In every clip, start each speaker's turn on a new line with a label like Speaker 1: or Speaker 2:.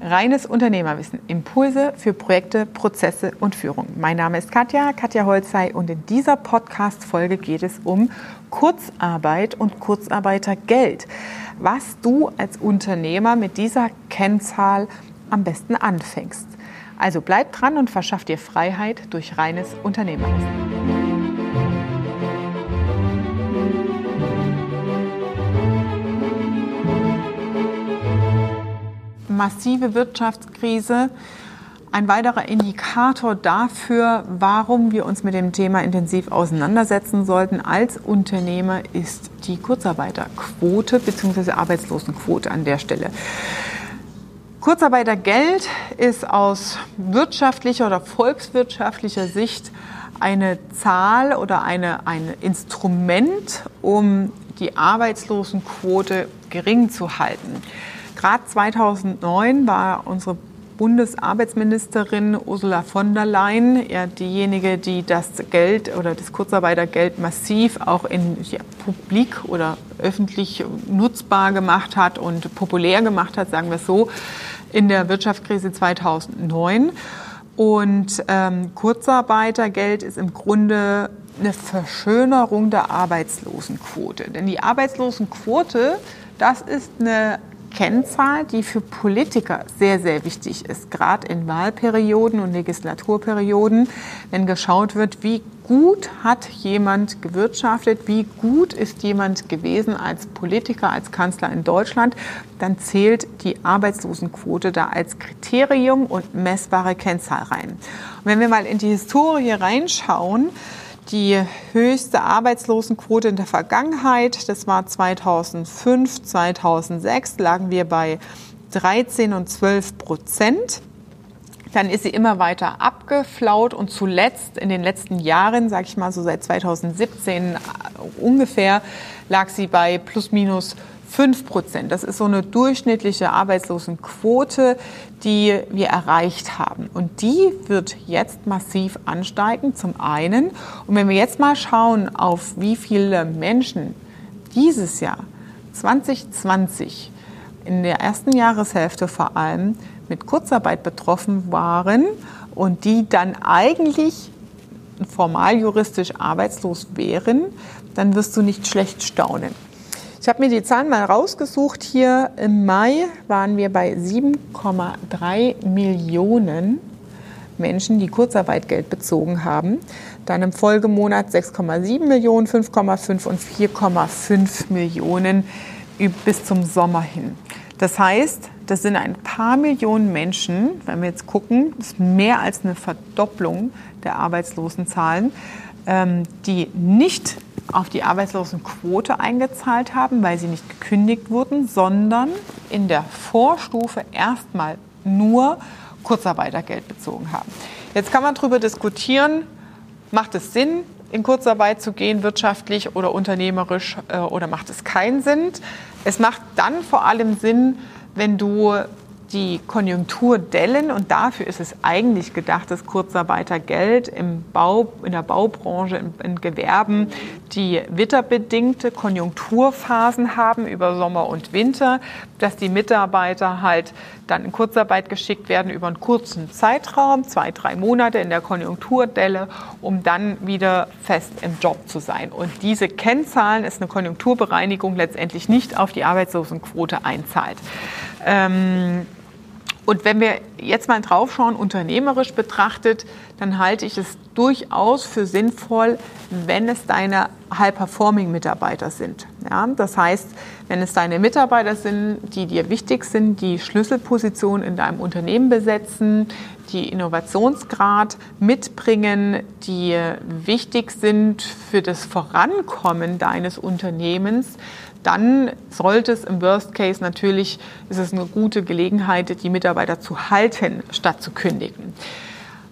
Speaker 1: Reines Unternehmerwissen. Impulse für Projekte, Prozesse und Führung. Mein Name ist Katja, Katja Holzei und in dieser Podcast-Folge geht es um Kurzarbeit und Kurzarbeitergeld. Was du als Unternehmer mit dieser Kennzahl am besten anfängst. Also bleib dran und verschaff dir Freiheit durch reines Unternehmerwissen. Massive Wirtschaftskrise ein weiterer Indikator dafür, warum wir uns mit dem Thema intensiv auseinandersetzen sollten als Unternehmer, ist die Kurzarbeiterquote bzw. Arbeitslosenquote an der Stelle. Kurzarbeitergeld ist aus wirtschaftlicher oder volkswirtschaftlicher Sicht eine Zahl oder eine, ein Instrument, um die Arbeitslosenquote gering zu halten. Gerade 2009 war unsere Bundesarbeitsministerin Ursula von der Leyen ja diejenige, die das Geld oder das Kurzarbeitergeld massiv auch in ja, publik oder öffentlich nutzbar gemacht hat und populär gemacht hat, sagen wir es so, in der Wirtschaftskrise 2009. Und ähm, Kurzarbeitergeld ist im Grunde eine Verschönerung der Arbeitslosenquote. Denn die Arbeitslosenquote, das ist eine Kennzahl, die für Politiker sehr, sehr wichtig ist, gerade in Wahlperioden und Legislaturperioden, wenn geschaut wird, wie gut hat jemand gewirtschaftet, wie gut ist jemand gewesen als Politiker, als Kanzler in Deutschland, dann zählt die Arbeitslosenquote da als Kriterium und messbare Kennzahl rein. Und wenn wir mal in die Historie reinschauen, die höchste Arbeitslosenquote in der Vergangenheit. Das war 2005, 2006 lagen wir bei 13 und 12 Prozent. Dann ist sie immer weiter abgeflaut und zuletzt in den letzten Jahren, sage ich mal so seit 2017 ungefähr, lag sie bei plus minus 5 Prozent. Das ist so eine durchschnittliche Arbeitslosenquote, die wir erreicht haben. Und die wird jetzt massiv ansteigen, zum einen. Und wenn wir jetzt mal schauen, auf wie viele Menschen dieses Jahr 2020 in der ersten Jahreshälfte vor allem mit Kurzarbeit betroffen waren und die dann eigentlich formal juristisch arbeitslos wären, dann wirst du nicht schlecht staunen. Ich habe mir die Zahlen mal rausgesucht. Hier im Mai waren wir bei 7,3 Millionen Menschen, die Kurzarbeitgeld bezogen haben. Dann im Folgemonat 6,7 Millionen, 5,5 und 4,5 Millionen bis zum Sommer hin. Das heißt, das sind ein paar Millionen Menschen, wenn wir jetzt gucken, das ist mehr als eine Verdopplung der Arbeitslosenzahlen, ähm, die nicht auf die Arbeitslosenquote eingezahlt haben, weil sie nicht gekündigt wurden, sondern in der Vorstufe erstmal nur Kurzarbeitergeld bezogen haben. Jetzt kann man darüber diskutieren, macht es Sinn, in Kurzarbeit zu gehen, wirtschaftlich oder unternehmerisch, äh, oder macht es keinen Sinn? Es macht dann vor allem Sinn, wenn du die Konjunkturdellen und dafür ist es eigentlich gedacht, das Kurzarbeitergeld im Bau, in der Baubranche, in, in Gewerben, die witterbedingte Konjunkturphasen haben über Sommer und Winter, dass die Mitarbeiter halt dann in Kurzarbeit geschickt werden über einen kurzen Zeitraum, zwei, drei Monate in der Konjunkturdelle, um dann wieder fest im Job zu sein. Und diese Kennzahlen ist eine Konjunkturbereinigung letztendlich nicht auf die Arbeitslosenquote einzahlt. Ähm, und wenn wir jetzt mal draufschauen, unternehmerisch betrachtet, dann halte ich es durchaus für sinnvoll, wenn es deine High-Performing-Mitarbeiter sind. Ja, das heißt, wenn es deine Mitarbeiter sind, die dir wichtig sind, die Schlüsselpositionen in deinem Unternehmen besetzen, die Innovationsgrad mitbringen, die wichtig sind für das Vorankommen deines Unternehmens, dann sollte es im Worst Case natürlich, ist es eine gute Gelegenheit, die Mitarbeiter zu halten, statt zu kündigen.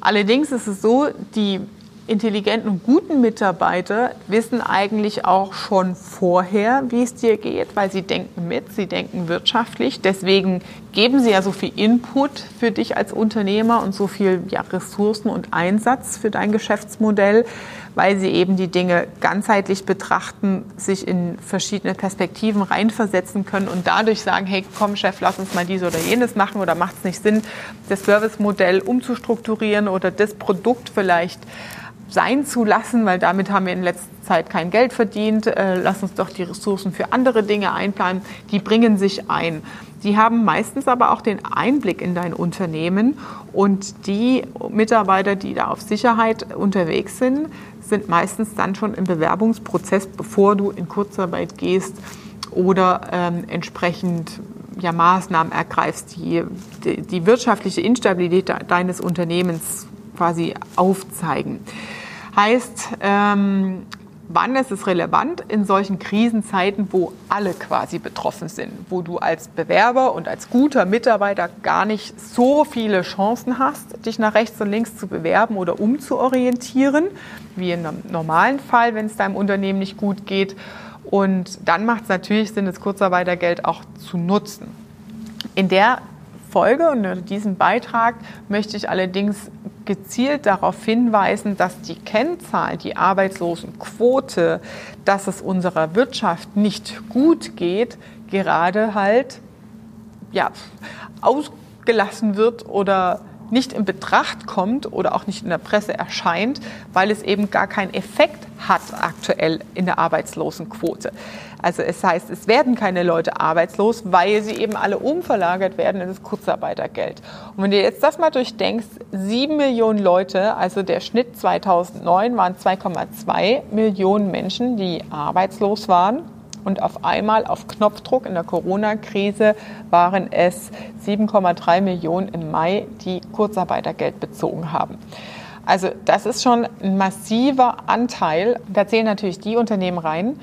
Speaker 1: Allerdings ist es so, die intelligenten und guten Mitarbeiter wissen eigentlich auch schon vorher, wie es dir geht, weil sie denken mit, sie denken wirtschaftlich. Deswegen geben sie ja so viel Input für dich als Unternehmer und so viel ja, Ressourcen und Einsatz für dein Geschäftsmodell, weil sie eben die Dinge ganzheitlich betrachten, sich in verschiedene Perspektiven reinversetzen können und dadurch sagen, hey, komm Chef, lass uns mal dies oder jenes machen oder macht es nicht Sinn, das Servicemodell umzustrukturieren oder das Produkt vielleicht sein zu lassen, weil damit haben wir in letzter Zeit kein Geld verdient. Äh, lass uns doch die Ressourcen für andere Dinge einplanen. Die bringen sich ein. Die haben meistens aber auch den Einblick in dein Unternehmen und die Mitarbeiter, die da auf Sicherheit unterwegs sind, sind meistens dann schon im Bewerbungsprozess, bevor du in Kurzarbeit gehst oder ähm, entsprechend ja, Maßnahmen ergreifst, die, die, die wirtschaftliche Instabilität deines Unternehmens quasi aufzeigen. Heißt, ähm, wann ist es relevant? In solchen Krisenzeiten, wo alle quasi betroffen sind, wo du als Bewerber und als guter Mitarbeiter gar nicht so viele Chancen hast, dich nach rechts und links zu bewerben oder umzuorientieren, wie in einem normalen Fall, wenn es deinem Unternehmen nicht gut geht. Und dann macht es natürlich Sinn, das Kurzarbeitergeld auch zu nutzen. In der Folge und in diesem Beitrag möchte ich allerdings gezielt darauf hinweisen, dass die Kennzahl, die Arbeitslosenquote, dass es unserer Wirtschaft nicht gut geht, gerade halt ja, ausgelassen wird oder nicht in Betracht kommt oder auch nicht in der Presse erscheint, weil es eben gar keinen Effekt hat aktuell in der Arbeitslosenquote. Also es heißt, es werden keine Leute arbeitslos, weil sie eben alle umverlagert werden in das Kurzarbeitergeld. Und wenn du jetzt das mal durchdenkst, sieben Millionen Leute, also der Schnitt 2009 waren 2,2 Millionen Menschen, die arbeitslos waren und auf einmal auf Knopfdruck in der Corona-Krise waren es 7,3 Millionen im Mai, die Kurzarbeitergeld bezogen haben. Also das ist schon ein massiver Anteil. Da zählen natürlich die Unternehmen rein,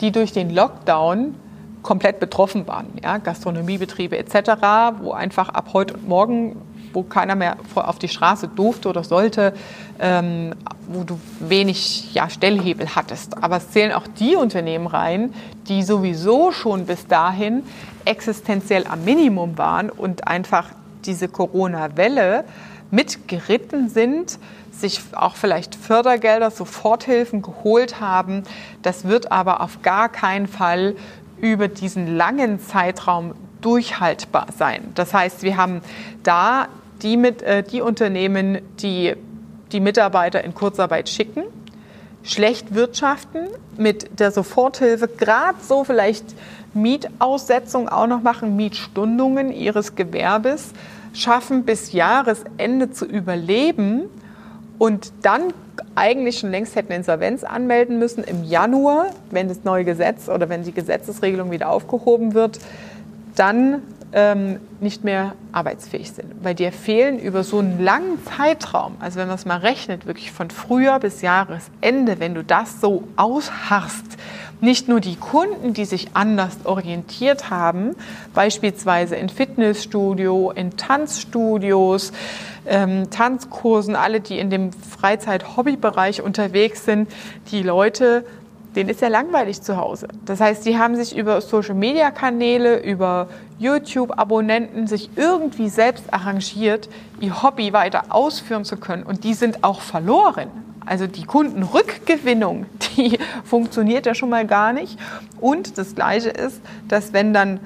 Speaker 1: die durch den Lockdown komplett betroffen waren. Ja, Gastronomiebetriebe etc., wo einfach ab heute und morgen wo keiner mehr auf die Straße durfte oder sollte, ähm, wo du wenig ja, Stellhebel hattest. Aber es zählen auch die Unternehmen rein, die sowieso schon bis dahin existenziell am Minimum waren und einfach diese Corona-Welle mitgeritten sind, sich auch vielleicht Fördergelder, Soforthilfen geholt haben. Das wird aber auf gar keinen Fall über diesen langen Zeitraum durchhaltbar sein. Das heißt, wir haben da die, mit, äh, die Unternehmen, die die Mitarbeiter in Kurzarbeit schicken, schlecht wirtschaften, mit der Soforthilfe gerade so vielleicht Mietaussetzung auch noch machen, Mietstundungen ihres Gewerbes, schaffen bis Jahresende zu überleben und dann eigentlich schon längst hätten Insolvenz anmelden müssen im Januar, wenn das neue Gesetz oder wenn die Gesetzesregelung wieder aufgehoben wird, dann ähm, nicht mehr arbeitsfähig sind. Weil dir fehlen über so einen langen Zeitraum, also wenn man es mal rechnet, wirklich von Frühjahr bis Jahresende, wenn du das so ausharrst, nicht nur die Kunden, die sich anders orientiert haben, beispielsweise in Fitnessstudio, in Tanzstudios, ähm, Tanzkursen, alle, die in dem Freizeit-Hobby-Bereich unterwegs sind, die Leute denen ist ja langweilig zu Hause. Das heißt, die haben sich über Social-Media-Kanäle, über YouTube-Abonnenten sich irgendwie selbst arrangiert, ihr Hobby weiter ausführen zu können. Und die sind auch verloren. Also die Kundenrückgewinnung, die funktioniert ja schon mal gar nicht. Und das Gleiche ist, dass wenn dann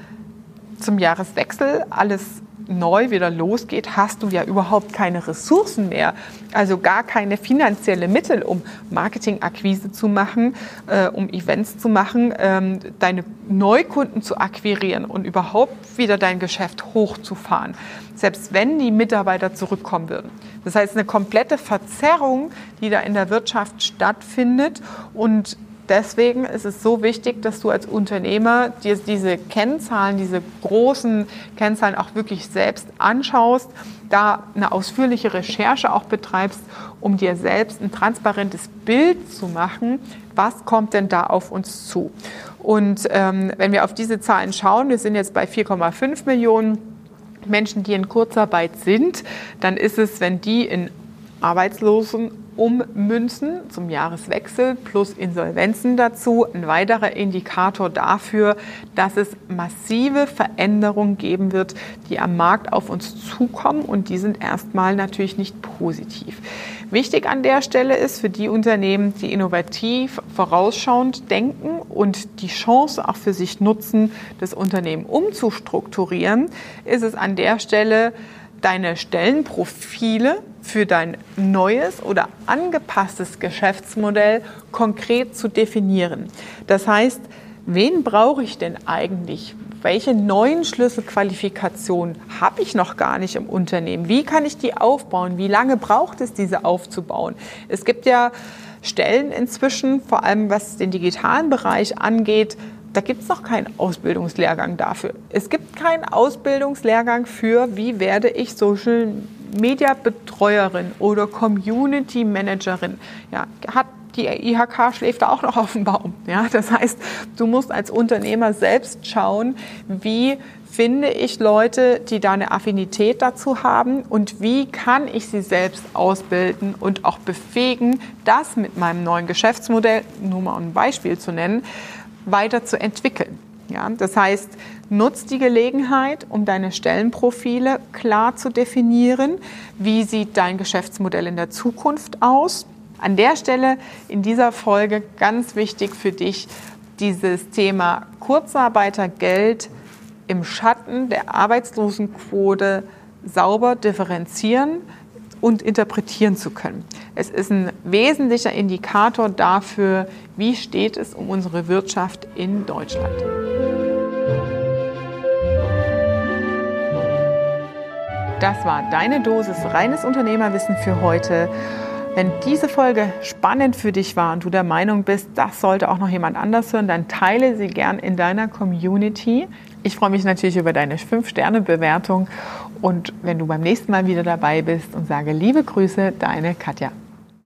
Speaker 1: zum Jahreswechsel alles neu wieder losgeht, hast du ja überhaupt keine Ressourcen mehr, also gar keine finanzielle Mittel, um Marketingakquise zu machen, äh, um Events zu machen, ähm, deine Neukunden zu akquirieren und überhaupt wieder dein Geschäft hochzufahren, selbst wenn die Mitarbeiter zurückkommen würden. Das heißt, eine komplette Verzerrung, die da in der Wirtschaft stattfindet und deswegen ist es so wichtig, dass du als Unternehmer dir diese Kennzahlen, diese großen Kennzahlen auch wirklich selbst anschaust, da eine ausführliche Recherche auch betreibst, um dir selbst ein transparentes Bild zu machen, was kommt denn da auf uns zu. Und ähm, wenn wir auf diese Zahlen schauen, wir sind jetzt bei 4,5 Millionen Menschen, die in Kurzarbeit sind, dann ist es, wenn die in Arbeitslosen ummünzen zum Jahreswechsel plus Insolvenzen dazu. Ein weiterer Indikator dafür, dass es massive Veränderungen geben wird, die am Markt auf uns zukommen und die sind erstmal natürlich nicht positiv. Wichtig an der Stelle ist für die Unternehmen, die innovativ vorausschauend denken und die Chance auch für sich nutzen, das Unternehmen umzustrukturieren, ist es an der Stelle, deine Stellenprofile für dein neues oder angepasstes Geschäftsmodell konkret zu definieren. Das heißt, wen brauche ich denn eigentlich? welche neuen Schlüsselqualifikationen habe ich noch gar nicht im Unternehmen? Wie kann ich die aufbauen? Wie lange braucht es, diese aufzubauen? Es gibt ja Stellen inzwischen, vor allem was den digitalen Bereich angeht, da gibt es noch keinen Ausbildungslehrgang dafür. Es gibt keinen Ausbildungslehrgang für, wie werde ich Social Media Betreuerin oder Community Managerin. Ja, hat die IHK schläft auch noch auf dem Baum. Ja, das heißt, du musst als Unternehmer selbst schauen, wie finde ich Leute, die da eine Affinität dazu haben und wie kann ich sie selbst ausbilden und auch befähigen, das mit meinem neuen Geschäftsmodell, nur mal ein Beispiel zu nennen, weiterzuentwickeln. Ja, das heißt, nutz die Gelegenheit, um deine Stellenprofile klar zu definieren. Wie sieht dein Geschäftsmodell in der Zukunft aus? An der Stelle in dieser Folge ganz wichtig für dich dieses Thema Kurzarbeitergeld im Schatten der Arbeitslosenquote sauber differenzieren und interpretieren zu können. Es ist ein wesentlicher Indikator dafür, wie steht es um unsere Wirtschaft in Deutschland. Das war deine Dosis reines Unternehmerwissen für heute. Wenn diese Folge spannend für dich war und du der Meinung bist, das sollte auch noch jemand anders hören, dann teile sie gern in deiner Community. Ich freue mich natürlich über deine 5-Sterne-Bewertung und wenn du beim nächsten Mal wieder dabei bist und sage liebe Grüße, deine Katja.